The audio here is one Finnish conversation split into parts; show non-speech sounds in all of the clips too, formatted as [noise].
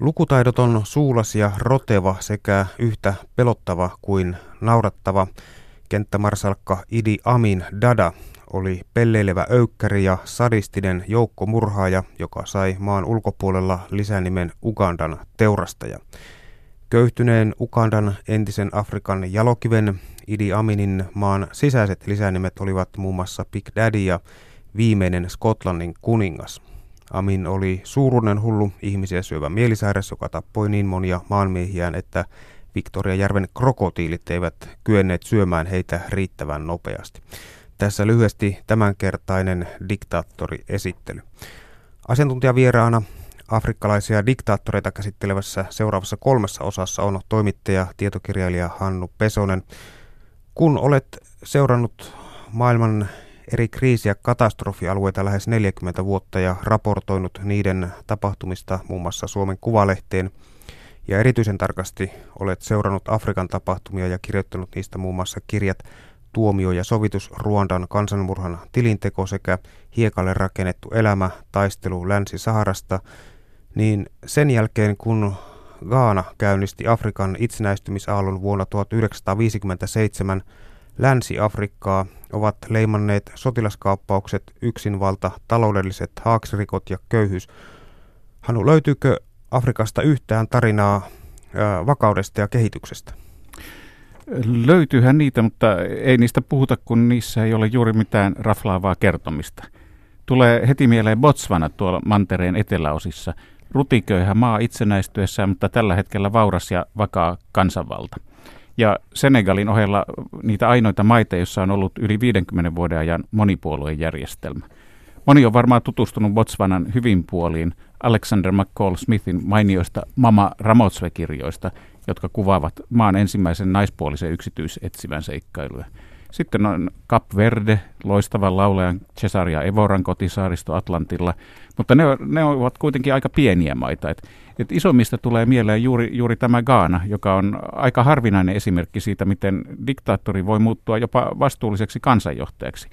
Lukutaidoton, suulas ja roteva sekä yhtä pelottava kuin naurattava kenttämarsalkka Idi Amin Dada oli pelleilevä öykkäri ja sadistinen joukkomurhaaja, joka sai maan ulkopuolella lisänimen Ugandan teurastaja. Köyhtyneen Ugandan entisen Afrikan jalokiven Idi Aminin maan sisäiset lisänimet olivat muun muassa Big Daddy ja viimeinen Skotlannin kuningas. Amin oli suurunen hullu ihmisiä syövä mielisairaus, joka tappoi niin monia maanmiehiään, että Victoria järven krokotiilit eivät kyenneet syömään heitä riittävän nopeasti. Tässä lyhyesti tämänkertainen diktaattoriesittely. Asiantuntijavieraana afrikkalaisia diktaattoreita käsittelevässä seuraavassa kolmessa osassa on toimittaja, tietokirjailija Hannu Pesonen. Kun olet seurannut maailman eri kriisi- ja katastrofialueita lähes 40 vuotta ja raportoinut niiden tapahtumista muun muassa Suomen Kuvalehteen, ja erityisen tarkasti olet seurannut Afrikan tapahtumia ja kirjoittanut niistä muun muassa kirjat Tuomio ja sovitus Ruandan kansanmurhan tilinteko sekä hiekalle rakennettu elämä, taistelu Länsi-Saharasta, niin sen jälkeen kun Gaana käynnisti Afrikan itsenäistymisaallon vuonna 1957, Länsi-Afrikkaa ovat leimanneet sotilaskaappaukset, yksinvalta, taloudelliset haaksirikot ja köyhyys. Hanu, löytyykö Afrikasta yhtään tarinaa vakaudesta ja kehityksestä? Löytyyhän niitä, mutta ei niistä puhuta, kun niissä ei ole juuri mitään raflaavaa kertomista. Tulee heti mieleen Botswana tuolla mantereen eteläosissa. Rutiköyhä maa itsenäistyessään, mutta tällä hetkellä vauras ja vakaa kansanvalta. Ja Senegalin ohella niitä ainoita maita, joissa on ollut yli 50 vuoden ajan monipuoluejärjestelmä. Moni on varmaan tutustunut Botswanan hyvin puoliin Alexander McCall Smithin mainioista Mama Ramotswe-kirjoista, jotka kuvaavat maan ensimmäisen naispuolisen yksityisetsivän seikkailuja. Sitten on Cap Verde, loistavan laulajan Cesaria Evoran kotisaaristo Atlantilla, mutta ne, ne ovat kuitenkin aika pieniä maita. Et, et isommista tulee mieleen juuri, juuri tämä Gaana, joka on aika harvinainen esimerkki siitä, miten diktaattori voi muuttua jopa vastuulliseksi kansanjohtajaksi.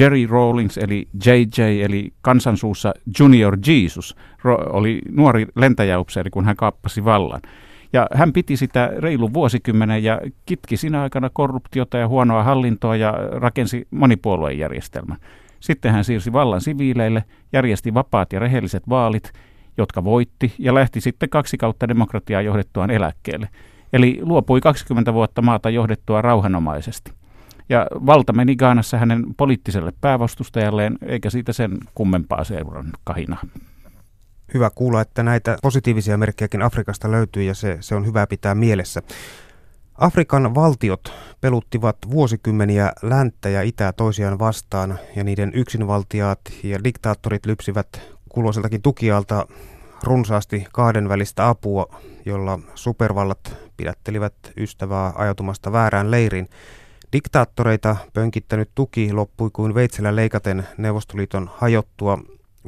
Jerry Rawlings eli JJ eli kansansuussa Junior Jesus oli nuori lentäjäupseeri, kun hän kaappasi vallan. Ja hän piti sitä reilu vuosikymmenen ja kitki siinä aikana korruptiota ja huonoa hallintoa ja rakensi monipuoluejärjestelmän. Sitten hän siirsi vallan siviileille, järjesti vapaat ja rehelliset vaalit, jotka voitti, ja lähti sitten kaksi kautta demokratiaa johdettuaan eläkkeelle. Eli luopui 20 vuotta maata johdettua rauhanomaisesti. Ja valta meni Gaanassa hänen poliittiselle päävastustajalleen, eikä siitä sen kummempaa seuran kahina. Hyvä kuulla, että näitä positiivisia merkkejäkin Afrikasta löytyy ja se, se on hyvä pitää mielessä. Afrikan valtiot peluttivat vuosikymmeniä länttä ja itää toisiaan vastaan ja niiden yksinvaltiaat ja diktaattorit lypsivät kuuluiseltakin tukialta runsaasti kahdenvälistä apua, jolla supervallat pidättelivät ystävää ajatumasta väärään leiriin. Diktaattoreita pönkittänyt tuki loppui kuin veitsellä leikaten Neuvostoliiton hajottua.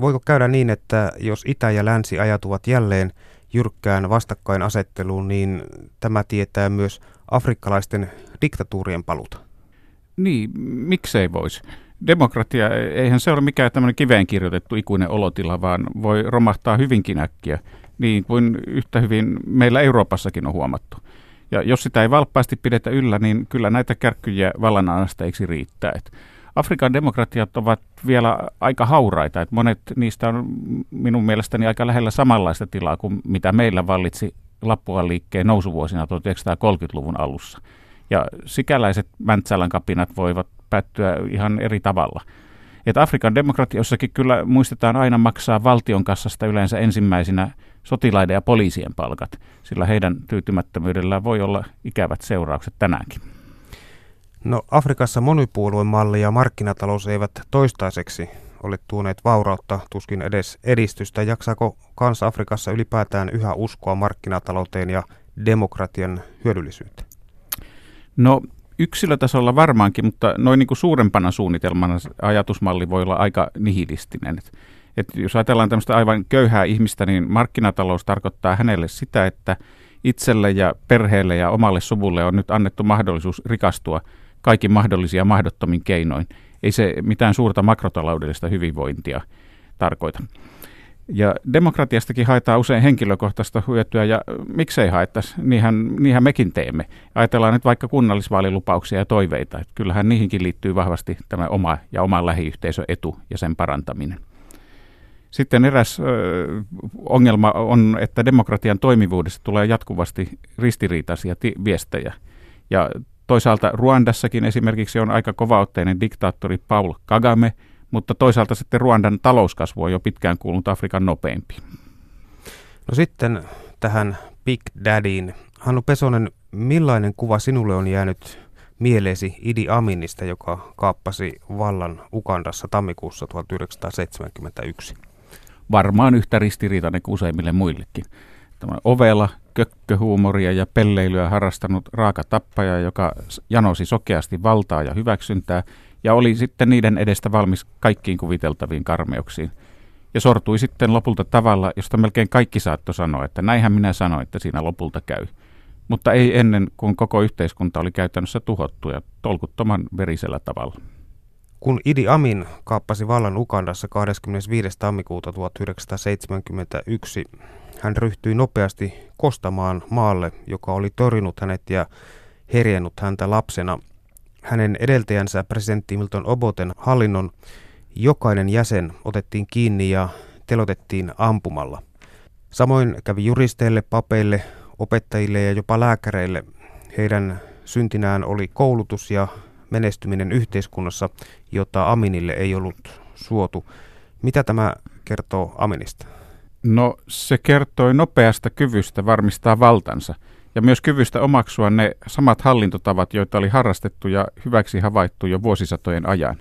Voiko käydä niin, että jos itä ja länsi ajatuvat jälleen jyrkkään vastakkainasetteluun, niin tämä tietää myös afrikkalaisten diktatuurien paluta? Niin, miksei voisi? Demokratia, eihän se ole mikään tämmöinen kiveen kirjoitettu ikuinen olotila, vaan voi romahtaa hyvinkin äkkiä, niin kuin yhtä hyvin meillä Euroopassakin on huomattu. Ja jos sitä ei valppaasti pidetä yllä, niin kyllä näitä kärkkyjä vallananastajiksi riittää. Et Afrikan demokratiat ovat vielä aika hauraita. Et monet niistä on minun mielestäni aika lähellä samanlaista tilaa kuin mitä meillä vallitsi Lappuan liikkeen nousuvuosina 1930-luvun alussa. Ja sikäläiset Mäntsälän kapinat voivat päättyä ihan eri tavalla. Et Afrikan demokratiossakin kyllä muistetaan aina maksaa valtion kassasta yleensä ensimmäisenä sotilaiden ja poliisien palkat, sillä heidän tyytymättömyydellään voi olla ikävät seuraukset tänäänkin. No Afrikassa monipuoluemalli ja markkinatalous eivät toistaiseksi ole tuoneet vaurautta, tuskin edes edistystä. Jaksaako kansa Afrikassa ylipäätään yhä uskoa markkinatalouteen ja demokratian hyödyllisyyteen? No yksilötasolla varmaankin, mutta noin niin kuin suurempana suunnitelmana ajatusmalli voi olla aika nihilistinen. Et, et jos ajatellaan tämmöistä aivan köyhää ihmistä, niin markkinatalous tarkoittaa hänelle sitä, että itselle ja perheelle ja omalle suvulle on nyt annettu mahdollisuus rikastua kaikin mahdollisia mahdottomin keinoin. Ei se mitään suurta makrotaloudellista hyvinvointia tarkoita. Ja demokratiastakin haetaan usein henkilökohtaista hyötyä ja miksei haettaisi, niinhän, niinhän mekin teemme. Ajatellaan nyt vaikka kunnallisvaalilupauksia ja toiveita, että kyllähän niihinkin liittyy vahvasti tämä oma ja oman lähiyhteisön etu ja sen parantaminen. Sitten eräs ö, ongelma on, että demokratian toimivuudessa tulee jatkuvasti ristiriitaisia ti- viestejä. Ja toisaalta Ruandassakin esimerkiksi on aika kovaotteinen diktaattori Paul Kagame, mutta toisaalta sitten Ruandan talouskasvu on jo pitkään kuulunut Afrikan nopeampi. No sitten tähän Big Daddyin. Hannu Pesonen, millainen kuva sinulle on jäänyt mieleesi Idi Aminista, joka kaappasi vallan Ukandassa tammikuussa 1971? varmaan yhtä ristiriitainen kuin useimmille muillekin. Tämä ovela, kökköhuumoria ja pelleilyä harrastanut raaka tappaja, joka janosi sokeasti valtaa ja hyväksyntää ja oli sitten niiden edestä valmis kaikkiin kuviteltaviin karmeuksiin. Ja sortui sitten lopulta tavalla, josta melkein kaikki saattoi sanoa, että näinhän minä sanoin, että siinä lopulta käy. Mutta ei ennen kuin koko yhteiskunta oli käytännössä tuhottu ja tolkuttoman verisellä tavalla. Kun Idi Amin kaappasi vallan Ukandassa 25. tammikuuta 1971, hän ryhtyi nopeasti kostamaan maalle, joka oli torjunut hänet ja herjennut häntä lapsena. Hänen edeltäjänsä presidentti Milton Oboten hallinnon jokainen jäsen otettiin kiinni ja telotettiin ampumalla. Samoin kävi juristeille, papeille, opettajille ja jopa lääkäreille. Heidän syntinään oli koulutus ja menestyminen yhteiskunnassa, jota Aminille ei ollut suotu. Mitä tämä kertoo Aminista? No se kertoi nopeasta kyvystä varmistaa valtansa ja myös kyvystä omaksua ne samat hallintotavat, joita oli harrastettu ja hyväksi havaittu jo vuosisatojen ajan.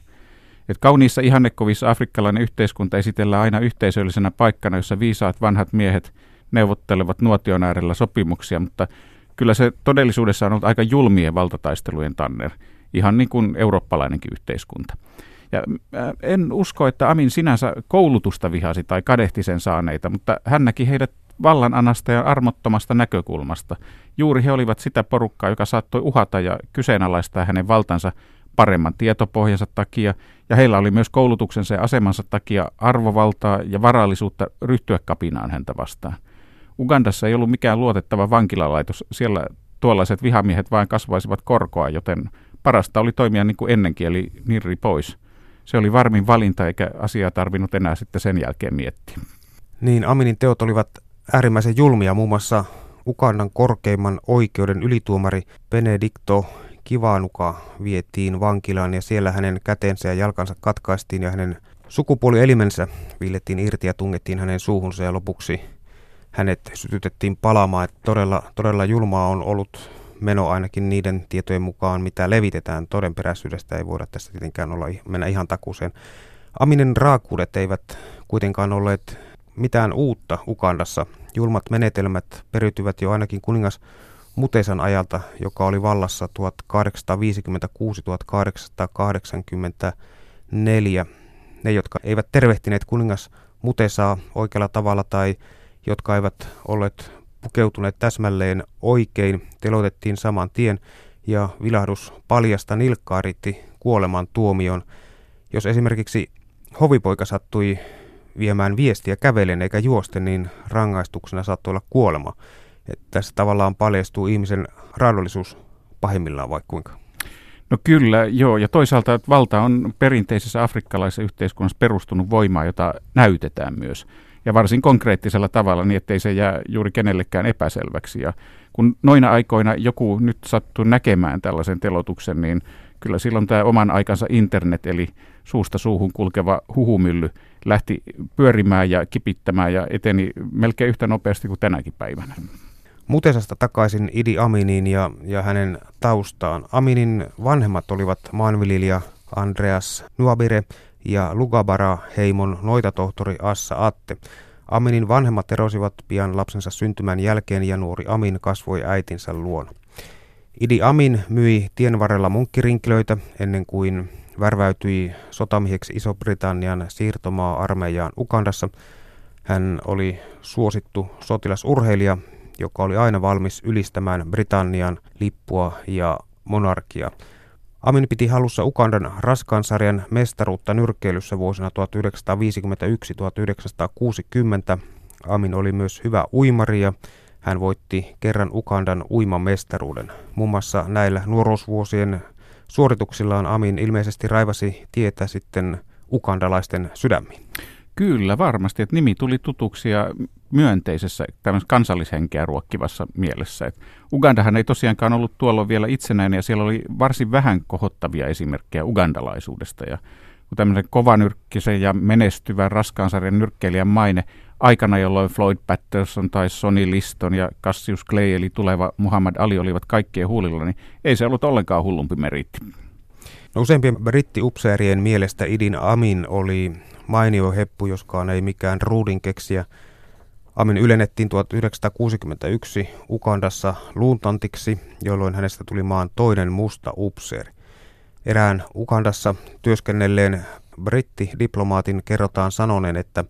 Et kauniissa ihannekuvissa afrikkalainen yhteiskunta esitellään aina yhteisöllisenä paikkana, jossa viisaat vanhat miehet neuvottelevat nuotion äärellä sopimuksia, mutta kyllä se todellisuudessa on ollut aika julmien valtataistelujen tanner ihan niin kuin eurooppalainenkin yhteiskunta. Ja äh, en usko, että Amin sinänsä koulutusta vihasi tai kadehti sen saaneita, mutta hän näki heidät vallananasta ja armottomasta näkökulmasta. Juuri he olivat sitä porukkaa, joka saattoi uhata ja kyseenalaistaa hänen valtansa paremman tietopohjansa takia, ja heillä oli myös koulutuksensa ja asemansa takia arvovaltaa ja varallisuutta ryhtyä kapinaan häntä vastaan. Ugandassa ei ollut mikään luotettava vankilalaitos, siellä tuollaiset vihamiehet vain kasvaisivat korkoa, joten parasta oli toimia niin kuin ennenkin, eli nirri pois. Se oli varmin valinta, eikä asiaa tarvinnut enää sitten sen jälkeen miettiä. Niin, Aminin teot olivat äärimmäisen julmia. Muun muassa Ukandan korkeimman oikeuden ylituomari Benedikto Kivanuka vietiin vankilaan ja siellä hänen kätensä ja jalkansa katkaistiin ja hänen sukupuolielimensä viillettiin irti ja tungettiin hänen suuhunsa ja lopuksi hänet sytytettiin palaamaan. Että todella, todella julmaa on ollut meno ainakin niiden tietojen mukaan, mitä levitetään todenperäisyydestä, ei voida tässä tietenkään olla, mennä ihan takuuseen. Aminen raakuudet eivät kuitenkaan olleet mitään uutta Ukandassa. Julmat menetelmät periytyvät jo ainakin kuningas Mutesan ajalta, joka oli vallassa 1856-1884. Ne, jotka eivät tervehtineet kuningas Mutesaa oikealla tavalla tai jotka eivät olleet pukeutuneet täsmälleen oikein, telotettiin saman tien ja vilahdus paljasta nilkkaa riitti kuoleman tuomion. Jos esimerkiksi hovipoika sattui viemään viestiä kävelen eikä juosten, niin rangaistuksena saattoi olla kuolema. Että tässä tavallaan paljastuu ihmisen raadollisuus pahimmillaan vai kuinka? No kyllä, joo. Ja toisaalta että valta on perinteisessä afrikkalaisessa yhteiskunnassa perustunut voimaan, jota näytetään myös ja varsin konkreettisella tavalla niin, ettei se jää juuri kenellekään epäselväksi. Ja kun noina aikoina joku nyt sattuu näkemään tällaisen telotuksen, niin kyllä silloin tämä oman aikansa internet, eli suusta suuhun kulkeva huhumylly, lähti pyörimään ja kipittämään ja eteni melkein yhtä nopeasti kuin tänäkin päivänä. Mutesasta takaisin Idi Aminiin ja, ja hänen taustaan. Aminin vanhemmat olivat maanviljelijä Andreas Nuabire ja Lugabara-heimon noitatohtori Assa Atte. Aminin vanhemmat erosivat pian lapsensa syntymän jälkeen ja nuori Amin kasvoi äitinsä luona. Idi Amin myi tien varrella munkkirinkilöitä ennen kuin värväytyi sotamieheksi Iso-Britannian siirtomaa-armeijaan Ukandassa. Hän oli suosittu sotilasurheilija, joka oli aina valmis ylistämään Britannian lippua ja monarkia. Amin piti halussa Ugandan raskaan sarjan mestaruutta nyrkkeilyssä vuosina 1951-1960. Amin oli myös hyvä uimari ja hän voitti kerran Ugandan uimamestaruuden. Muun muassa näillä nuoruusvuosien suorituksillaan Amin ilmeisesti raivasi tietä sitten ukandalaisten sydämiin. Kyllä, varmasti. Että nimi tuli tutuksi ja myönteisessä kansallishenkeä ruokkivassa mielessä. Et Ugandahan ei tosiaankaan ollut tuolloin vielä itsenäinen ja siellä oli varsin vähän kohottavia esimerkkejä ugandalaisuudesta. Ja kun tämmöisen kovanyrkkisen ja menestyvän raskaansarjan nyrkkeilijän maine aikana, jolloin Floyd Patterson tai Sonny Liston ja Cassius Clay eli tuleva Muhammad Ali olivat kaikkien huulilla, niin ei se ollut ollenkaan hullumpi meritti. No useimpien brittiupseerien mielestä Idin Amin oli mainio heppu, joskaan ei mikään ruudinkeksiä. Amin ylennettiin 1961 Ukandassa luuntantiksi, jolloin hänestä tuli maan toinen musta upseeri. Erään Ukandassa työskennelleen brittidiplomaatin kerrotaan sanoneen, että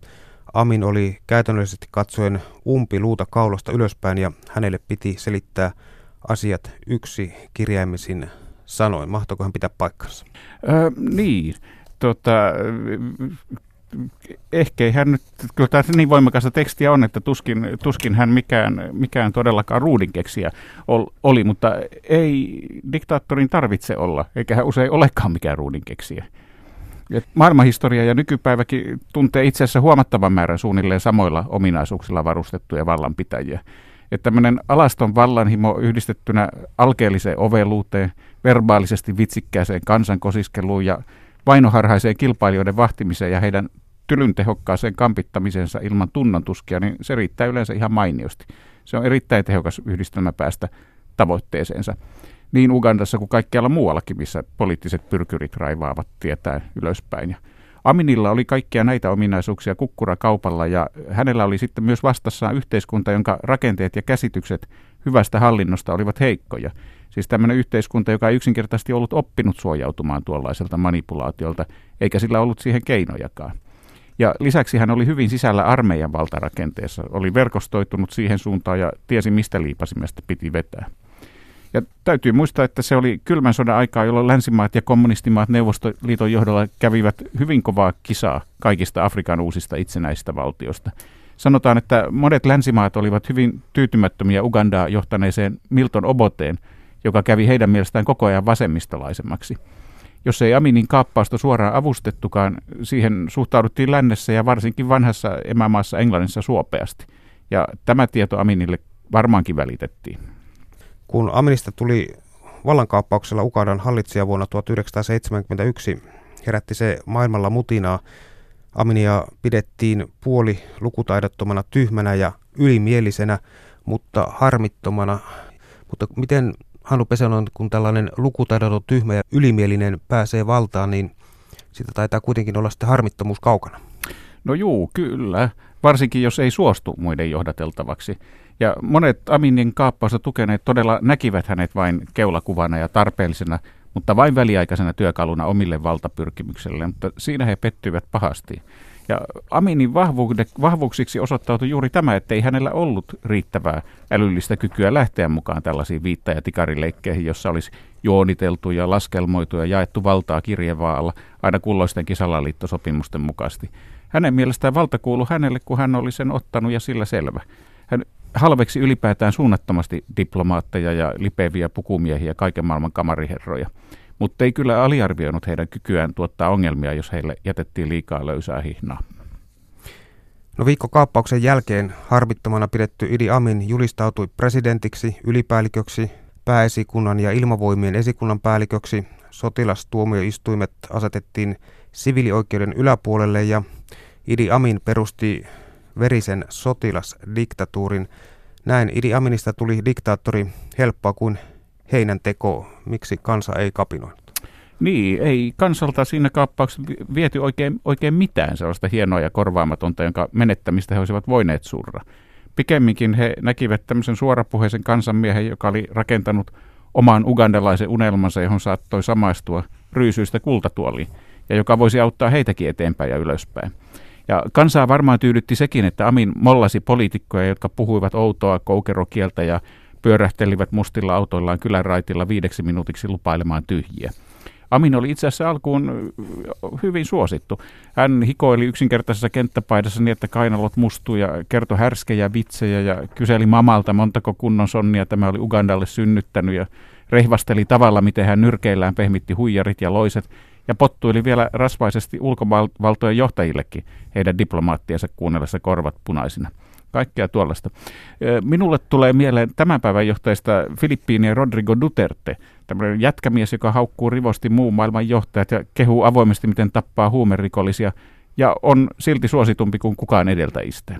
Amin oli käytännöllisesti katsoen umpi luuta kaulasta ylöspäin ja hänelle piti selittää asiat yksi kirjaimisin sanoin. Mahtoiko hän pitää paikkansa? Öö, niin, tota, ehkä ei hän nyt, kyllä tämä niin voimakasta tekstiä on, että tuskin, tuskin hän mikään, mikään todellakaan ruudinkeksiä oli, mutta ei diktaattorin tarvitse olla, eikä hän usein olekaan mikään ruudinkeksiä. Maailmanhistoria ja nykypäiväkin tuntee itse asiassa huomattavan määrän suunnilleen samoilla ominaisuuksilla varustettuja vallanpitäjiä. Että tämmöinen alaston vallanhimo yhdistettynä alkeelliseen oveluuteen, verbaalisesti vitsikkääseen kansankosiskeluun ja vainoharhaiseen kilpailijoiden vahtimiseen ja heidän tylyn tehokkaaseen kampittamisensa ilman tunnontuskia, niin se riittää yleensä ihan mainiosti. Se on erittäin tehokas yhdistelmä päästä tavoitteeseensa. Niin Ugandassa kuin kaikkialla muuallakin, missä poliittiset pyrkyrit raivaavat tietää ylöspäin. Ja Aminilla oli kaikkia näitä ominaisuuksia kukkura kaupalla ja hänellä oli sitten myös vastassaan yhteiskunta, jonka rakenteet ja käsitykset hyvästä hallinnosta olivat heikkoja. Siis tämmöinen yhteiskunta, joka ei yksinkertaisesti ollut oppinut suojautumaan tuollaiselta manipulaatiolta, eikä sillä ollut siihen keinojakaan. Ja lisäksi hän oli hyvin sisällä armeijan valtarakenteessa, oli verkostoitunut siihen suuntaan ja tiesi mistä liipasimesta piti vetää. Ja täytyy muistaa, että se oli kylmän sodan aikaa, jolloin länsimaat ja kommunistimaat Neuvostoliiton johdolla kävivät hyvin kovaa kisaa kaikista Afrikan uusista itsenäisistä valtioista. Sanotaan, että monet länsimaat olivat hyvin tyytymättömiä Ugandaa johtaneeseen Milton Oboteen, joka kävi heidän mielestään koko ajan vasemmistolaisemmaksi. Jos ei Aminin kaappausta suoraan avustettukaan, siihen suhtauduttiin lännessä ja varsinkin vanhassa emämaassa Englannissa suopeasti. Ja tämä tieto Aminille varmaankin välitettiin. Kun Aminista tuli vallankaappauksella Ukadan hallitsija vuonna 1971, herätti se maailmalla mutinaa. Aminia pidettiin puoli lukutaidottomana, tyhmänä ja ylimielisenä, mutta harmittomana. Mutta miten Hannu Pesonen, kun tällainen lukutaidoton, tyhmä ja ylimielinen pääsee valtaan, niin sitä taitaa kuitenkin olla sitten harmittomuus kaukana. No juu, kyllä. Varsinkin jos ei suostu muiden johdateltavaksi. Ja monet Aminin kaappausta tukeneet todella näkivät hänet vain keulakuvana ja tarpeellisena, mutta vain väliaikaisena työkaluna omille valtapyrkimykselle, mutta siinä he pettyivät pahasti. Ja Aminin vahvuuksiksi osoittautui juuri tämä, että ei hänellä ollut riittävää älyllistä kykyä lähteä mukaan tällaisiin viitta- ja tikarileikkeihin, jossa olisi juoniteltu ja laskelmoitu ja jaettu valtaa kirjevaalla aina kulloistenkin salaliittosopimusten mukaisesti. Hänen mielestään valta kuului hänelle, kun hän oli sen ottanut ja sillä selvä. Hän halveksi ylipäätään suunnattomasti diplomaatteja ja lipeviä pukumiehiä, kaiken maailman kamariherroja mutta ei kyllä aliarvioinut heidän kykyään tuottaa ongelmia, jos heille jätettiin liikaa löysää hihnaa. No viikkokaappauksen jälkeen harmittomana pidetty Idi Amin julistautui presidentiksi, ylipäälliköksi, pääesikunnan ja ilmavoimien esikunnan päälliköksi. Sotilastuomioistuimet asetettiin siviilioikeuden yläpuolelle ja Idi Amin perusti verisen sotilasdiktatuurin. Näin Idi Aminista tuli diktaattori helppoa kuin heinän teko, miksi kansa ei kapinoinut? Niin, ei kansalta siinä kaappauksessa viety oikein, oikein mitään sellaista hienoa ja korvaamatonta, jonka menettämistä he olisivat voineet surra. Pikemminkin he näkivät tämmöisen suorapuheisen kansanmiehen, joka oli rakentanut oman ugandalaisen unelmansa, johon saattoi samaistua ryysyistä kultatuoliin, ja joka voisi auttaa heitäkin eteenpäin ja ylöspäin. Ja kansaa varmaan tyydytti sekin, että Amin mollasi poliitikkoja, jotka puhuivat outoa koukerokieltä ja pyörähtelivät mustilla autoillaan kylän raitilla viideksi minuutiksi lupailemaan tyhjiä. Amin oli itse asiassa alkuun hyvin suosittu. Hän hikoili yksinkertaisessa kenttäpaidassa niin, että kainalot mustui ja kertoi härskejä vitsejä ja kyseli mamalta montako kunnon sonnia tämä oli Ugandalle synnyttänyt ja rehvasteli tavalla, miten hän nyrkeillään pehmitti huijarit ja loiset ja pottuili vielä rasvaisesti ulkovaltojen johtajillekin heidän diplomaattiensa kuunnellessa korvat punaisina. Kaikkea tuollaista. Minulle tulee mieleen tämän päivän johtajista Filippiinien Rodrigo Duterte, tämmöinen jätkämies, joka haukkuu rivosti muun maailman johtajat ja kehuu avoimesti, miten tappaa huumerikollisia ja on silti suositumpi kuin kukaan edeltäjistä.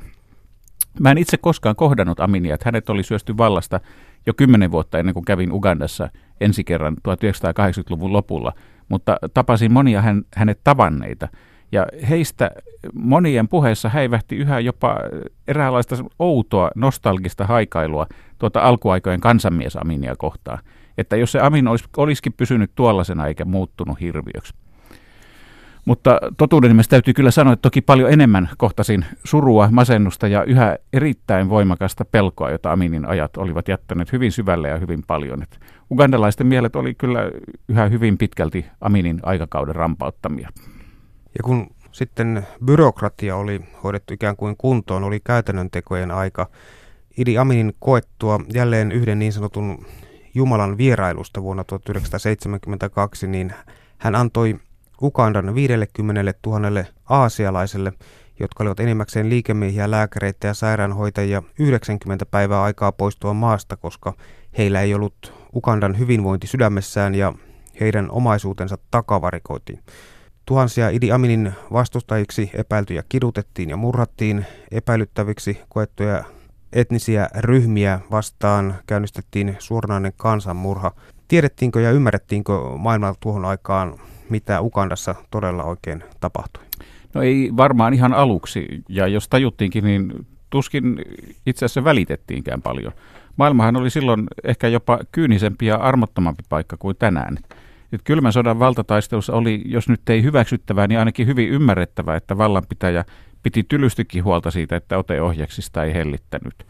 Mä en itse koskaan kohdannut Aminia, että hänet oli syösty vallasta jo kymmenen vuotta ennen kuin kävin Ugandassa ensi kerran 1980-luvun lopulla, mutta tapasin monia hän, hänet tavanneita. Ja heistä monien puheessa häivähti yhä jopa eräänlaista outoa nostalgista haikailua tuota alkuaikojen kansanmies Aminia kohtaan. Että jos se Amin olisi, olisikin pysynyt tuollaisena eikä muuttunut hirviöksi. Mutta totuuden nimessä täytyy kyllä sanoa, että toki paljon enemmän kohtasin surua, masennusta ja yhä erittäin voimakasta pelkoa, jota Aminin ajat olivat jättäneet hyvin syvälle ja hyvin paljon. Et ugandalaisten mielet oli kyllä yhä hyvin pitkälti Aminin aikakauden rampauttamia. Ja kun sitten byrokratia oli hoidettu ikään kuin kuntoon, oli käytännön tekojen aika. Idi Aminin koettua jälleen yhden niin sanotun Jumalan vierailusta vuonna 1972, niin hän antoi Ugandan 50 000 aasialaiselle, jotka olivat enimmäkseen liikemiehiä, lääkäreitä ja sairaanhoitajia 90 päivää aikaa poistua maasta, koska heillä ei ollut Ugandan hyvinvointi sydämessään ja heidän omaisuutensa takavarikoitiin. Tuhansia Idi Aminin vastustajiksi epäiltyjä kidutettiin ja murhattiin, epäilyttäviksi koettuja etnisiä ryhmiä vastaan käynnistettiin suoranainen kansanmurha. Tiedettiinkö ja ymmärrettiinkö maailmalla tuohon aikaan mitä Ukandassa todella oikein tapahtui? No ei varmaan ihan aluksi, ja jos tajuttiinkin, niin tuskin itse asiassa välitettiinkään paljon. Maailmahan oli silloin ehkä jopa kyynisempi ja armottomampi paikka kuin tänään. Nyt kylmän sodan valtataistelussa oli, jos nyt ei hyväksyttävää, niin ainakin hyvin ymmärrettävää, että vallanpitäjä piti tylystikin huolta siitä, että oteohjaksista ei hellittänyt.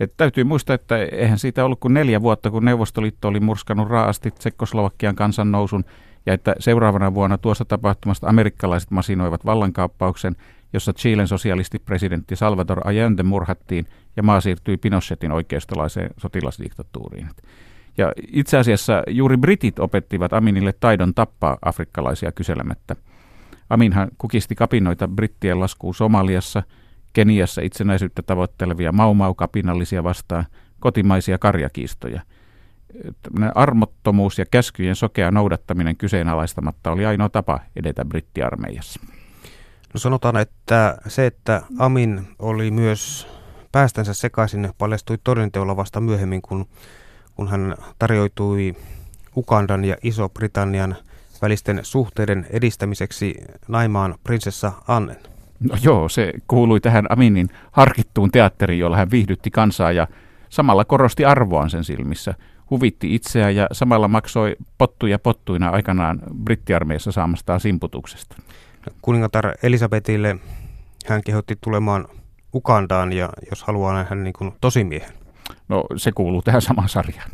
Et täytyy muistaa, että eihän siitä ollut kuin neljä vuotta, kun Neuvostoliitto oli murskannut raasti Tsekkoslovakian kansannousun ja että seuraavana vuonna tuossa tapahtumasta amerikkalaiset masinoivat vallankaappauksen, jossa Chilen sosialistipresidentti Salvador Allende murhattiin ja maa siirtyi Pinochetin oikeistolaiseen sotilasdiktatuuriin. Ja itse asiassa juuri britit opettivat Aminille taidon tappaa afrikkalaisia kyselemättä. Aminhan kukisti kapinoita brittien laskuun Somaliassa, Keniassa itsenäisyyttä tavoittelevia maumau-kapinallisia vastaan, kotimaisia karjakiistoja – armottomuus ja käskyjen sokea noudattaminen kyseenalaistamatta oli ainoa tapa edetä brittiarmeijassa. No sanotaan, että se, että Amin oli myös päästänsä sekaisin, paljastui todenteolla vasta myöhemmin, kun, kun hän tarjoitui Ugandan ja Iso-Britannian välisten suhteiden edistämiseksi naimaan prinsessa Annen. No joo, se kuului tähän Aminin harkittuun teatteriin, jolla hän viihdytti kansaa ja samalla korosti arvoaan sen silmissä – huvitti itseään ja samalla maksoi pottuja pottuina aikanaan brittiarmeijassa saamastaan simputuksesta. Kuningatar Elisabetille hän kehotti tulemaan Ukandaan ja jos haluaa nähdä niin kuin tosimiehen. No se kuuluu tähän samaan sarjaan.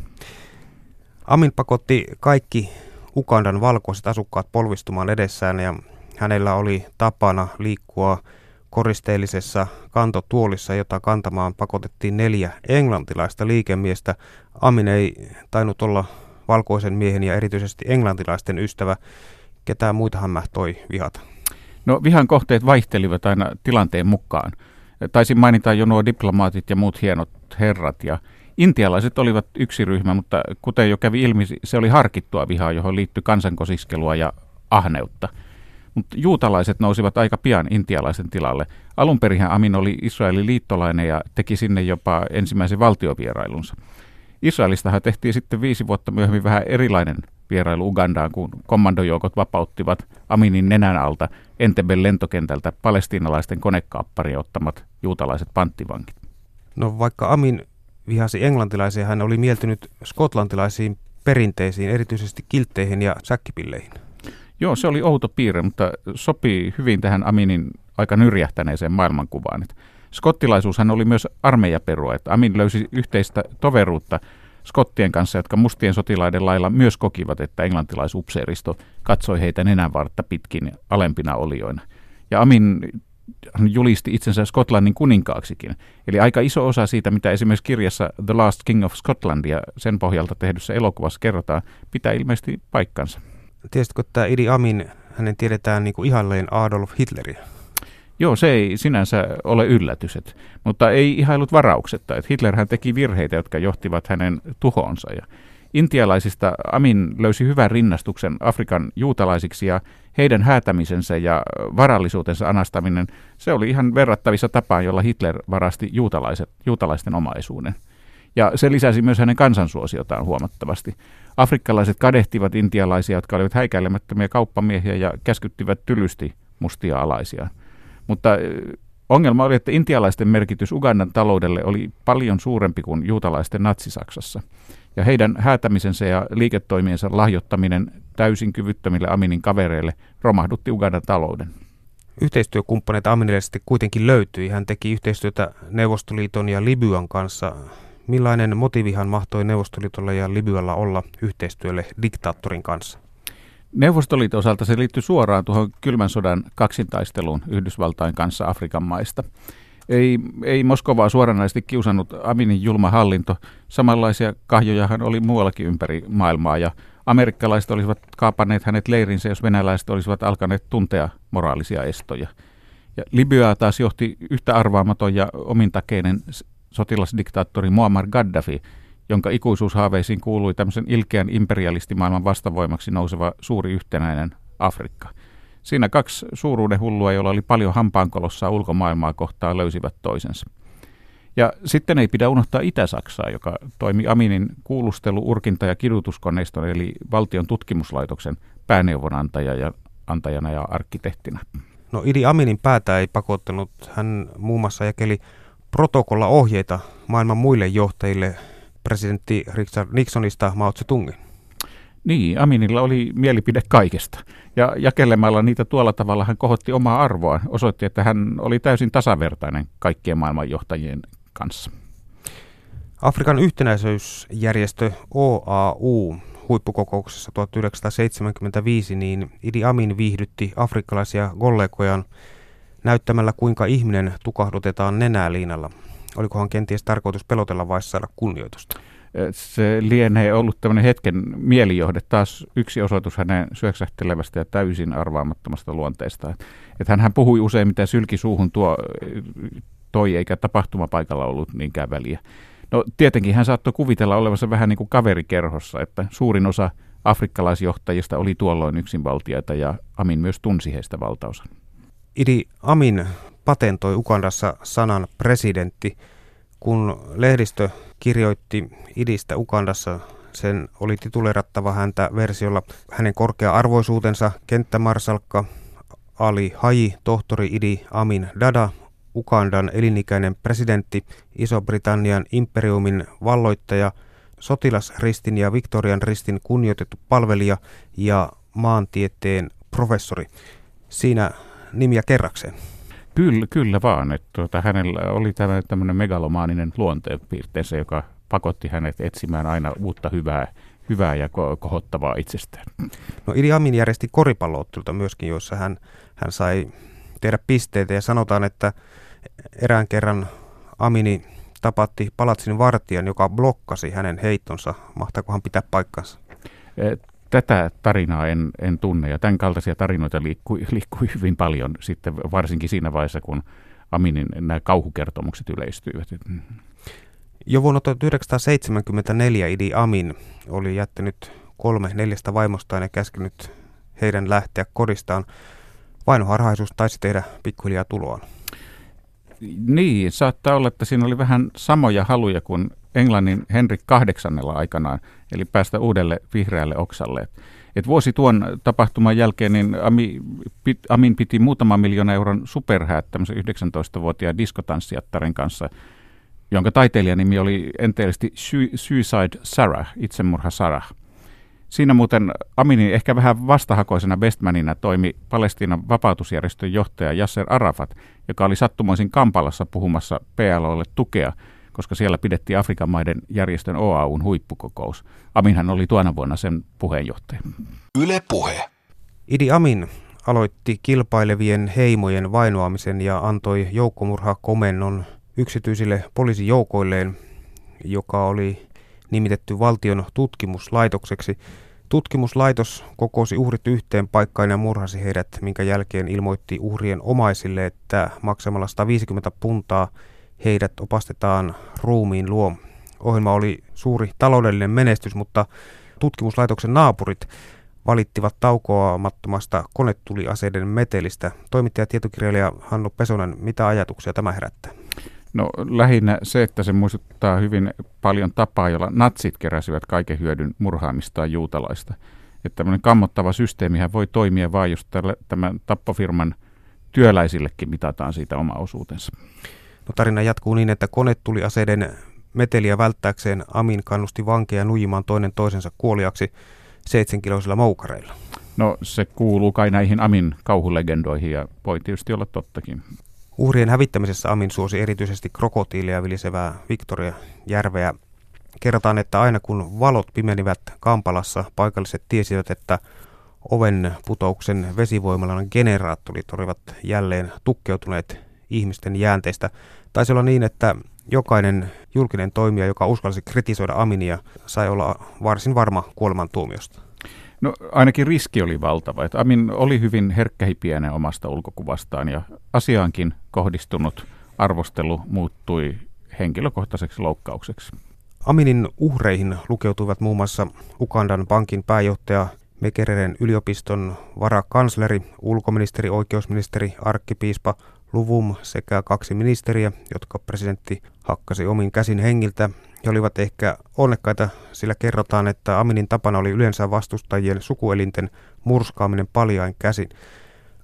Amin pakotti kaikki Ukandan valkoiset asukkaat polvistumaan edessään ja hänellä oli tapana liikkua koristeellisessa kantotuolissa, jota kantamaan pakotettiin neljä englantilaista liikemiestä. Amin ei tainnut olla valkoisen miehen ja erityisesti englantilaisten ystävä. Ketään muita hän toi vihata? No vihan kohteet vaihtelivat aina tilanteen mukaan. Taisin mainita jo nuo diplomaatit ja muut hienot herrat ja Intialaiset olivat yksi ryhmä, mutta kuten jo kävi ilmi, se oli harkittua vihaa, johon liittyi kansankosiskelua ja ahneutta – mutta juutalaiset nousivat aika pian intialaisen tilalle. Alun perinhän Amin oli Israelin liittolainen ja teki sinne jopa ensimmäisen valtiovierailunsa. Israelistahan tehtiin sitten viisi vuotta myöhemmin vähän erilainen vierailu Ugandaan, kun kommandojoukot vapauttivat Aminin nenän alta Entebben lentokentältä palestiinalaisten konekaapparia ottamat juutalaiset panttivankit. No vaikka Amin vihasi englantilaisia, hän oli mieltynyt skotlantilaisiin perinteisiin, erityisesti kiltteihin ja säkkipilleihin. Joo, se oli outo piirre, mutta sopii hyvin tähän Aminin aika nyrjähtäneeseen maailmankuvaan. Skottilaisuushan oli myös armeijaperua, että Amin löysi yhteistä toveruutta skottien kanssa, jotka mustien sotilaiden lailla myös kokivat, että englantilaisupseeristo katsoi heitä nenänvartta pitkin alempina olioina. Ja Amin julisti itsensä Skotlannin kuninkaaksikin. Eli aika iso osa siitä, mitä esimerkiksi kirjassa The Last King of Scotland ja sen pohjalta tehdyssä elokuvassa kerrotaan, pitää ilmeisesti paikkansa. Tiesitkö, että Idi Amin, hänen tiedetään niin kuin ihalleen Adolf Hitleriä? Joo, se ei sinänsä ole yllätys, et, mutta ei ihailut varauksetta. Et Hitlerhän teki virheitä, jotka johtivat hänen tuhoonsa. Ja intialaisista Amin löysi hyvän rinnastuksen Afrikan juutalaisiksi ja heidän häätämisensä ja varallisuutensa anastaminen, se oli ihan verrattavissa tapaan, jolla Hitler varasti juutalaiset, juutalaisten omaisuuden. Ja se lisäsi myös hänen kansansuosiotaan huomattavasti. Afrikkalaiset kadehtivat intialaisia, jotka olivat häikäilemättömiä kauppamiehiä ja käskyttivät tylysti mustia alaisia. Mutta ongelma oli, että intialaisten merkitys Ugandan taloudelle oli paljon suurempi kuin juutalaisten natsisaksassa. Ja heidän häätämisensä ja liiketoimiensa lahjoittaminen täysin kyvyttömille Aminin kavereille romahdutti Ugandan talouden. Yhteistyökumppaneita Aminille sitten kuitenkin löytyi. Hän teki yhteistyötä Neuvostoliiton ja Libyan kanssa. Millainen motiivihan mahtoi Neuvostoliitolla ja Libyalla olla yhteistyölle diktaattorin kanssa? Neuvostoliiton osalta se liittyy suoraan tuohon kylmän sodan kaksintaisteluun Yhdysvaltain kanssa Afrikan maista. Ei, ei Moskovaa suoranaisesti kiusannut Aminin julma hallinto. Samanlaisia kahjojahan oli muuallakin ympäri maailmaa ja amerikkalaiset olisivat kaapanneet hänet leirinsä, jos venäläiset olisivat alkaneet tuntea moraalisia estoja. Ja Libyaa taas johti yhtä arvaamaton ja omintakeinen sotilasdiktaattori Muammar Gaddafi, jonka ikuisuushaaveisiin kuului tämmöisen ilkeän imperialistimaailman vastavoimaksi nouseva suuri yhtenäinen Afrikka. Siinä kaksi suuruuden hullua, joilla oli paljon hampaankolossa ulkomaailmaa kohtaa, löysivät toisensa. Ja sitten ei pidä unohtaa Itä-Saksaa, joka toimi Aminin kuulustelu-, urkinta- ja kidutuskoneiston eli valtion tutkimuslaitoksen pääneuvonantaja ja antajana ja. No Idi Aminin päätä ei pakottanut. Hän muun muassa jakeli protokolla-ohjeita maailman muille johtajille presidentti Richard Nixonista Mao Zedongin. Niin, Aminilla oli mielipide kaikesta. Ja jakelemalla niitä tuolla tavalla hän kohotti omaa arvoa, osoitti, että hän oli täysin tasavertainen kaikkien maailmanjohtajien kanssa. Afrikan yhtenäisyysjärjestö OAU huippukokouksessa 1975 niin Idi Amin viihdytti afrikkalaisia kollegojaan näyttämällä kuinka ihminen tukahdutetaan nenäliinalla. Olikohan kenties tarkoitus pelotella vai saada kunnioitusta? Se lienee ollut tämmöinen hetken mielijohde, taas yksi osoitus hänen syöksähtelevästä ja täysin arvaamattomasta luonteesta. Että hän puhui usein, mitä sylki suuhun tuo, toi, eikä tapahtumapaikalla ollut niinkään väliä. No tietenkin hän saattoi kuvitella olevansa vähän niin kuin kaverikerhossa, että suurin osa afrikkalaisjohtajista oli tuolloin yksinvaltiaita ja Amin myös tunsi heistä valtaosan. Idi Amin patentoi Ukandassa sanan presidentti. Kun lehdistö kirjoitti idistä Ukandassa, sen oli titulerattava häntä versiolla hänen korkea-arvoisuutensa kenttämarsalkka Ali Haji, tohtori Idi Amin Dada, Ukandan elinikäinen presidentti, Iso-Britannian imperiumin valloittaja, sotilasristin ja Victorian ristin kunnioitettu palvelija ja maantieteen professori. Siinä nimiä kerrakseen. Kyllä, kyllä vaan. Että tuota, hänellä oli tämä tämmöinen megalomaaninen luonteenpiirteensä, joka pakotti hänet etsimään aina uutta hyvää, hyvää ja ko- kohottavaa itsestään. No Idi Amin järjesti koripalloottelulta myöskin, jossa hän, hän sai tehdä pisteitä ja sanotaan, että erään kerran Amini tapatti palatsin vartijan, joka blokkasi hänen heittonsa. Mahtaako hän pitää paikkansa? Tätä tarinaa en, en tunne ja tämän kaltaisia tarinoita liikkui, [laughs] liikkui hyvin paljon sitten varsinkin siinä vaiheessa, kun Aminin nämä kauhukertomukset yleistyivät. Jo vuonna 1974 Idi Amin oli jättänyt kolme neljästä vaimostaan ja käskenyt heidän lähteä kodistaan. Vainoharhaisuus taisi tehdä pikkuhiljaa tuloaan. Niin, saattaa olla, että siinä oli vähän samoja haluja kuin Englannin Henrik kahdeksannella aikanaan, eli päästä uudelle vihreälle oksalle. Et vuosi tuon tapahtuman jälkeen niin Ami, pit, Amin piti muutama miljoona euron superhäät tämmöisen 19-vuotiaan diskotanssijattaren kanssa, jonka taiteilijan nimi oli enteellisesti Suicide Sarah, itsemurha Sarah. Siinä muuten Aminin ehkä vähän vastahakoisena bestmanina toimi Palestiinan vapautusjärjestön johtaja Yasser Arafat, joka oli sattumoisin Kampalassa puhumassa PLOlle tukea – koska siellä pidettiin Afrikan maiden järjestön OAUn huippukokous. Aminhan oli tuona vuonna sen puheenjohtaja. Yle puhe. Idi Amin aloitti kilpailevien heimojen vainoamisen ja antoi joukkomurhakomennon yksityisille poliisijoukoilleen, joka oli nimitetty valtion tutkimuslaitokseksi. Tutkimuslaitos kokosi uhrit yhteen paikkaan ja murhasi heidät, minkä jälkeen ilmoitti uhrien omaisille, että maksamalla 150 puntaa heidät opastetaan ruumiin luo. Ohjelma oli suuri taloudellinen menestys, mutta tutkimuslaitoksen naapurit valittivat taukoamattomasta konetuliaseiden metelistä. Toimittaja ja tietokirjailija Hannu Pesonen, mitä ajatuksia tämä herättää? No lähinnä se, että se muistuttaa hyvin paljon tapaa, jolla natsit keräsivät kaiken hyödyn murhaamistaan juutalaista. Että tämmöinen kammottava systeemihän voi toimia vain, jos tämän tappofirman työläisillekin mitataan siitä oma osuutensa. No, tarina jatkuu niin, että konetuliaseiden meteliä välttääkseen Amin kannusti vankeja nujimaan toinen toisensa kuoliaksi seitsemänkiloisilla moukareilla. No se kuuluu kai näihin Amin kauhulegendoihin ja voi tietysti olla tottakin. Uhrien hävittämisessä Amin suosi erityisesti krokotiilia vilisevää Victoria järveä. Kerrotaan, että aina kun valot pimenivät Kampalassa, paikalliset tiesivät, että oven putouksen vesivoimalan generaattorit olivat jälleen tukkeutuneet ihmisten jäänteistä. Taisi olla niin, että jokainen julkinen toimija, joka uskalsi kritisoida Aminia, sai olla varsin varma kuolemantuomiosta. No ainakin riski oli valtava. Että Amin oli hyvin herkkähipiäinen omasta ulkokuvastaan ja asiaankin kohdistunut arvostelu muuttui henkilökohtaiseksi loukkaukseksi. Aminin uhreihin lukeutuivat muun muassa Ugandan pankin pääjohtaja Mekereren yliopiston varakansleri, ulkoministeri, oikeusministeri, arkkipiispa Luvum sekä kaksi ministeriä, jotka presidentti hakkasi omin käsin hengiltä. He olivat ehkä onnekkaita, sillä kerrotaan, että Aminin tapana oli yleensä vastustajien sukuelinten murskaaminen paljain käsin.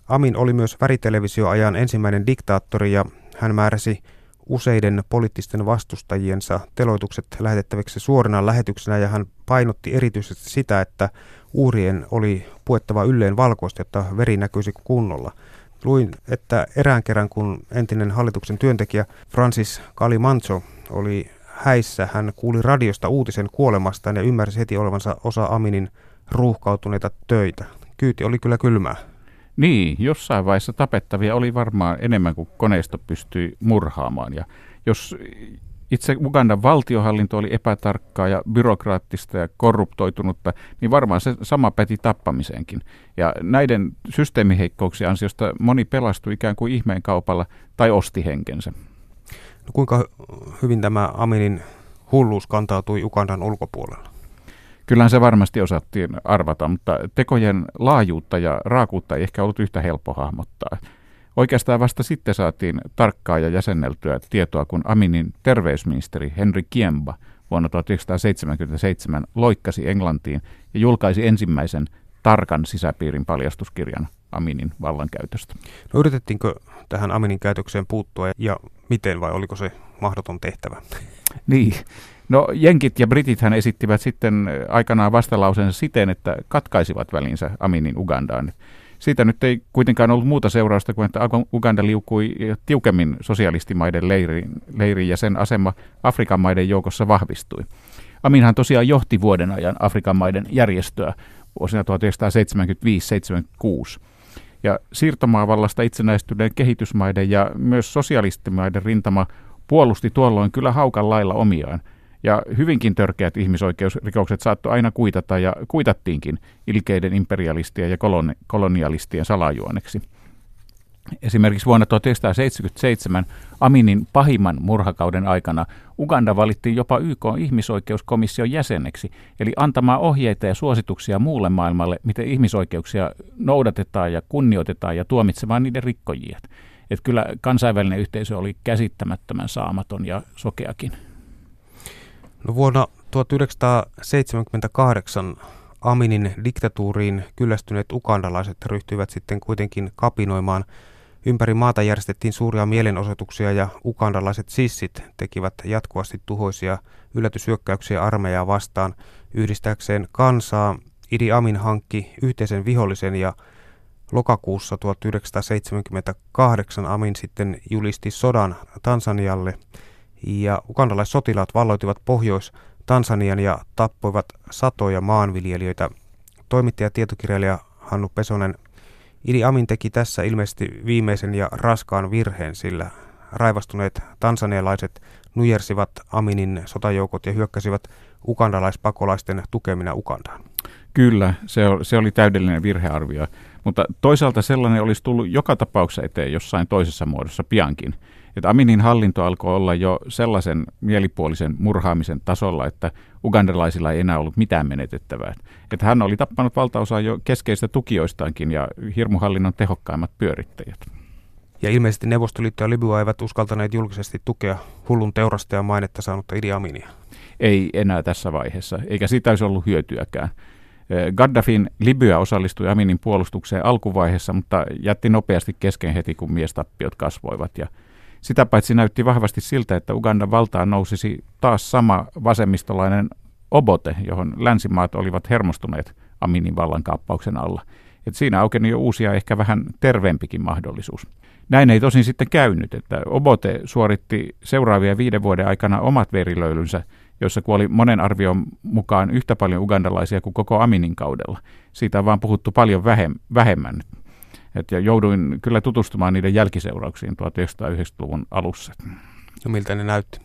Amin oli myös väritelevisioajan ensimmäinen diktaattori ja hän määräsi useiden poliittisten vastustajiensa teloitukset lähetettäviksi suorina lähetyksenä ja hän painotti erityisesti sitä, että uhrien oli puettava ylleen valkoista, jotta veri näkyisi kunnolla. Luin, että erään kerran kun entinen hallituksen työntekijä Francis Calimancho oli häissä, hän kuuli radiosta uutisen kuolemastaan ja ymmärsi heti olevansa osa Aminin ruuhkautuneita töitä. Kyyti oli kyllä kylmää. Niin, jossain vaiheessa tapettavia oli varmaan enemmän kuin koneisto pystyi murhaamaan. Ja jos itse Ugandan valtiohallinto oli epätarkkaa ja byrokraattista ja korruptoitunutta, niin varmaan se sama päti tappamiseenkin. Ja näiden systeemiheikkouksien ansiosta moni pelastui ikään kuin ihmeen kaupalla tai osti henkensä. No kuinka hyvin tämä Aminin hulluus kantautui Ugandan ulkopuolella? Kyllähän se varmasti osattiin arvata, mutta tekojen laajuutta ja raakuutta ei ehkä ollut yhtä helppo hahmottaa. Oikeastaan vasta sitten saatiin tarkkaa ja jäsenneltyä tietoa, kun Aminin terveysministeri Henry Kiemba vuonna 1977 loikkasi Englantiin ja julkaisi ensimmäisen tarkan sisäpiirin paljastuskirjan Aminin vallankäytöstä. No yritettiinkö tähän Aminin käytökseen puuttua ja miten vai oliko se mahdoton tehtävä? Niin, no jenkit ja britit hän esittivät sitten aikanaan vastalauseensa siten, että katkaisivat välinsä Aminin Ugandaan. Siitä nyt ei kuitenkaan ollut muuta seurausta kuin, että Uganda liukui tiukemmin sosialistimaiden leiriin, leiriin ja sen asema Afrikan maiden joukossa vahvistui. Aminhan tosiaan johti vuoden ajan Afrikan maiden järjestöä vuosina 1975-76. Ja siirtomaavallasta itsenäistyneen kehitysmaiden ja myös sosialistimaiden rintama puolusti tuolloin kyllä haukan lailla omiaan – ja hyvinkin törkeät ihmisoikeusrikokset saattoi aina kuitata ja kuitattiinkin ilkeiden imperialistien ja koloni- kolonialistien salajuoneksi. Esimerkiksi vuonna 1977 Aminin pahimman murhakauden aikana Uganda valittiin jopa YK ihmisoikeuskomission jäseneksi, eli antamaan ohjeita ja suosituksia muulle maailmalle, miten ihmisoikeuksia noudatetaan ja kunnioitetaan ja tuomitsemaan niiden rikkojia. Että kyllä kansainvälinen yhteisö oli käsittämättömän saamaton ja sokeakin. No vuonna 1978 Aminin diktatuuriin kyllästyneet ukandalaiset ryhtyivät sitten kuitenkin kapinoimaan. Ympäri maata järjestettiin suuria mielenosoituksia ja ukandalaiset sissit tekivät jatkuvasti tuhoisia yllätysyökkäyksiä armeijaa vastaan yhdistääkseen kansaa. Idi Amin hankki yhteisen vihollisen ja lokakuussa 1978 Amin sitten julisti sodan Tansanialle – Ja ugandalaissotilaat valloitivat Pohjois-Tansanian ja tappoivat satoja maanviljelijöitä. Toimittaja tietokirjailija Hannu Pesonen Idi Amin teki tässä ilmeisesti viimeisen ja raskaan virheen, sillä raivastuneet tansanialaiset nujersivat Aminin sotajoukot ja hyökkäsivät ukandalaispakolaisten tukemina Ukandaan. Kyllä, se, se oli täydellinen virhearvio, mutta toisaalta sellainen olisi tullut joka tapauksessa eteen jossain toisessa muodossa piankin. Että Aminin hallinto alkoi olla jo sellaisen mielipuolisen murhaamisen tasolla, että ugandalaisilla ei enää ollut mitään menetettävää. Että hän oli tappanut valtaosaa jo keskeistä tukijoistaankin ja hirmuhallinnon tehokkaimmat pyörittäjät. Ja ilmeisesti Neuvostoliitto ja Libya eivät uskaltaneet julkisesti tukea hullun teurasta ja mainetta saanutta Idi Aminia. Ei enää tässä vaiheessa, eikä siitä olisi ollut hyötyäkään. Gaddafin Libya osallistui Aminin puolustukseen alkuvaiheessa, mutta jätti nopeasti kesken heti, kun miestappiot kasvoivat. Ja sitä paitsi näytti vahvasti siltä, että Ugandan valtaan nousisi taas sama vasemmistolainen obote, johon länsimaat olivat hermostuneet Aminin vallankaappauksen alla. Et siinä aukeni jo uusia, ehkä vähän terveempikin mahdollisuus. Näin ei tosin sitten käynyt, että Obote suoritti seuraavia viiden vuoden aikana omat verilöylynsä, joissa kuoli monen arvion mukaan yhtä paljon ugandalaisia kuin koko Aminin kaudella. Siitä on vaan puhuttu paljon vähemmän. Et ja jouduin kyllä tutustumaan niiden jälkiseurauksiin 1990-luvun alussa. No miltä ne näytti?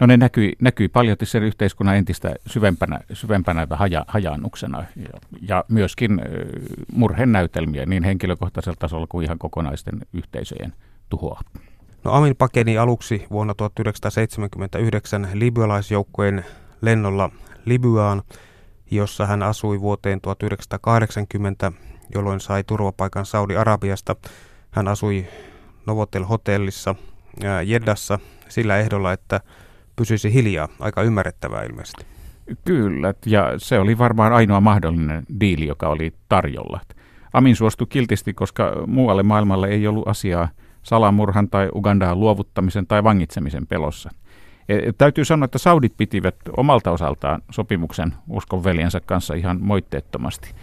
No ne näkyi, näkyi paljon sen yhteiskunnan entistä syvempänä, syvempänä haja, hajaannuksena ja, ja myöskin äh, murhenäytelmiä niin henkilökohtaisella tasolla kuin ihan kokonaisten yhteisöjen tuhoa. No Amin pakeni aluksi vuonna 1979 libyalaisjoukkojen lennolla Libyaan, jossa hän asui vuoteen 1980, jolloin sai turvapaikan Saudi-Arabiasta. Hän asui Novotel hotellissa Jeddassa sillä ehdolla, että pysyisi hiljaa. Aika ymmärrettävää ilmeisesti. Kyllä, ja se oli varmaan ainoa mahdollinen diili, joka oli tarjolla. Amin suostui kiltisti, koska muualle maailmalle ei ollut asiaa salamurhan tai Ugandaan luovuttamisen tai vangitsemisen pelossa. Et, täytyy sanoa, että saudit pitivät omalta osaltaan sopimuksen uskonveljensä kanssa ihan moitteettomasti.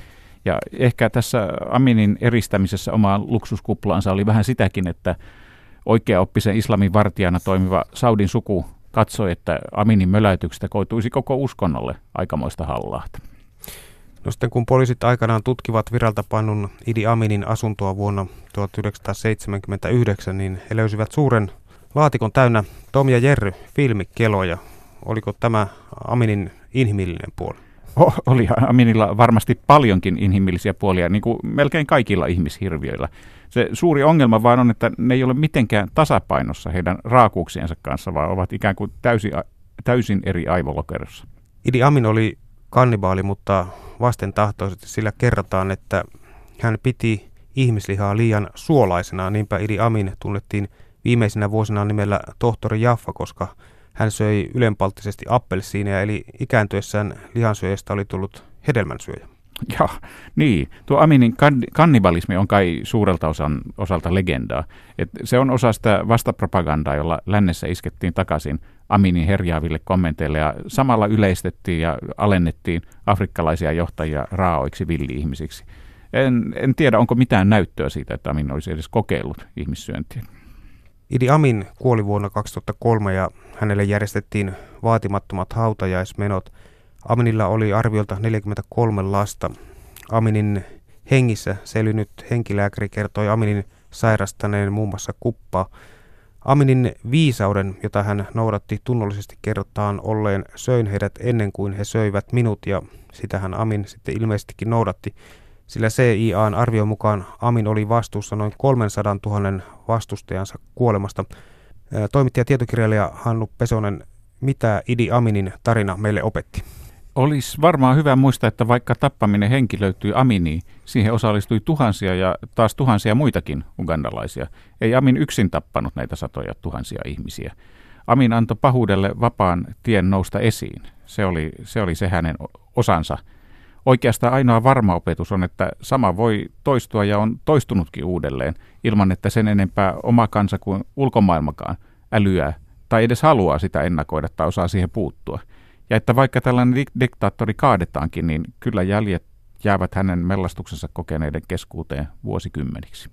Ja ehkä tässä Aminin eristämisessä omaan luksuskuplaansa oli vähän sitäkin, että oikeaoppisen islamin vartijana toimiva Saudin suku katsoi, että Aminin möläytyksestä koituisi koko uskonnolle aikamoista hallaa. No sitten kun poliisit aikanaan tutkivat viralta pannun Idi Aminin asuntoa vuonna 1979, niin he löysivät suuren laatikon täynnä Tom ja Jerry filmikeloja. Oliko tämä Aminin inhimillinen puoli? Oli Aminilla varmasti paljonkin inhimillisiä puolia, niin kuin melkein kaikilla ihmishirviöillä. Se suuri ongelma vaan on, että ne ei ole mitenkään tasapainossa heidän raakuuksiensa kanssa, vaan ovat ikään kuin täysin, täysin eri aivolokerossa. Idi Amin oli kannibaali, mutta vasten tahtoisesti sillä kerrotaan, että hän piti ihmislihaa liian suolaisena. Niinpä Idi Amin tunnettiin viimeisinä vuosina nimellä tohtori Jaffa, koska hän söi ylenpalttisesti appelsiineja, eli ikääntyessään lihansyöjästä oli tullut hedelmänsyöjä. Ja, niin. Tuo Aminin kan- kannibalismi on kai suurelta osan, osalta legendaa. Et se on osa sitä vastapropagandaa, jolla lännessä iskettiin takaisin Aminin herjaaville kommenteille ja samalla yleistettiin ja alennettiin afrikkalaisia johtajia raaoiksi villi-ihmisiksi. En, en tiedä, onko mitään näyttöä siitä, että Amin olisi edes kokeillut ihmissyöntiä. Idi Amin kuoli vuonna 2003 ja hänelle järjestettiin vaatimattomat hautajaismenot. Aminilla oli arviolta 43 lasta. Aminin hengissä selvinnyt henkilääkäri kertoi Aminin sairastaneen muun muassa kuppaa. Aminin viisauden, jota hän noudatti tunnollisesti kerrotaan olleen söin heidät ennen kuin he söivät minut ja sitähän Amin sitten ilmeisestikin noudatti, sillä CIAn arvion mukaan Amin oli vastuussa noin 300 000 vastustajansa kuolemasta. Toimittaja tietokirjailija Hannu Pesonen, mitä Idi Aminin tarina meille opetti? Olisi varmaan hyvä muistaa, että vaikka tappaminen henki löytyy Aminiin, siihen osallistui tuhansia ja taas tuhansia muitakin ugandalaisia. Ei Amin yksin tappanut näitä satoja tuhansia ihmisiä. Amin antoi pahuudelle vapaan tien nousta esiin. Se oli se, oli se hänen osansa. Oikeastaan ainoa varma opetus on, että sama voi toistua ja on toistunutkin uudelleen, ilman että sen enempää oma kansa kuin ulkomaailmakaan älyää tai edes haluaa sitä ennakoida tai osaa siihen puuttua. Ja että vaikka tällainen dik- diktaattori kaadetaankin, niin kyllä jäljet jäävät hänen mellastuksensa kokeneiden keskuuteen vuosikymmeniksi.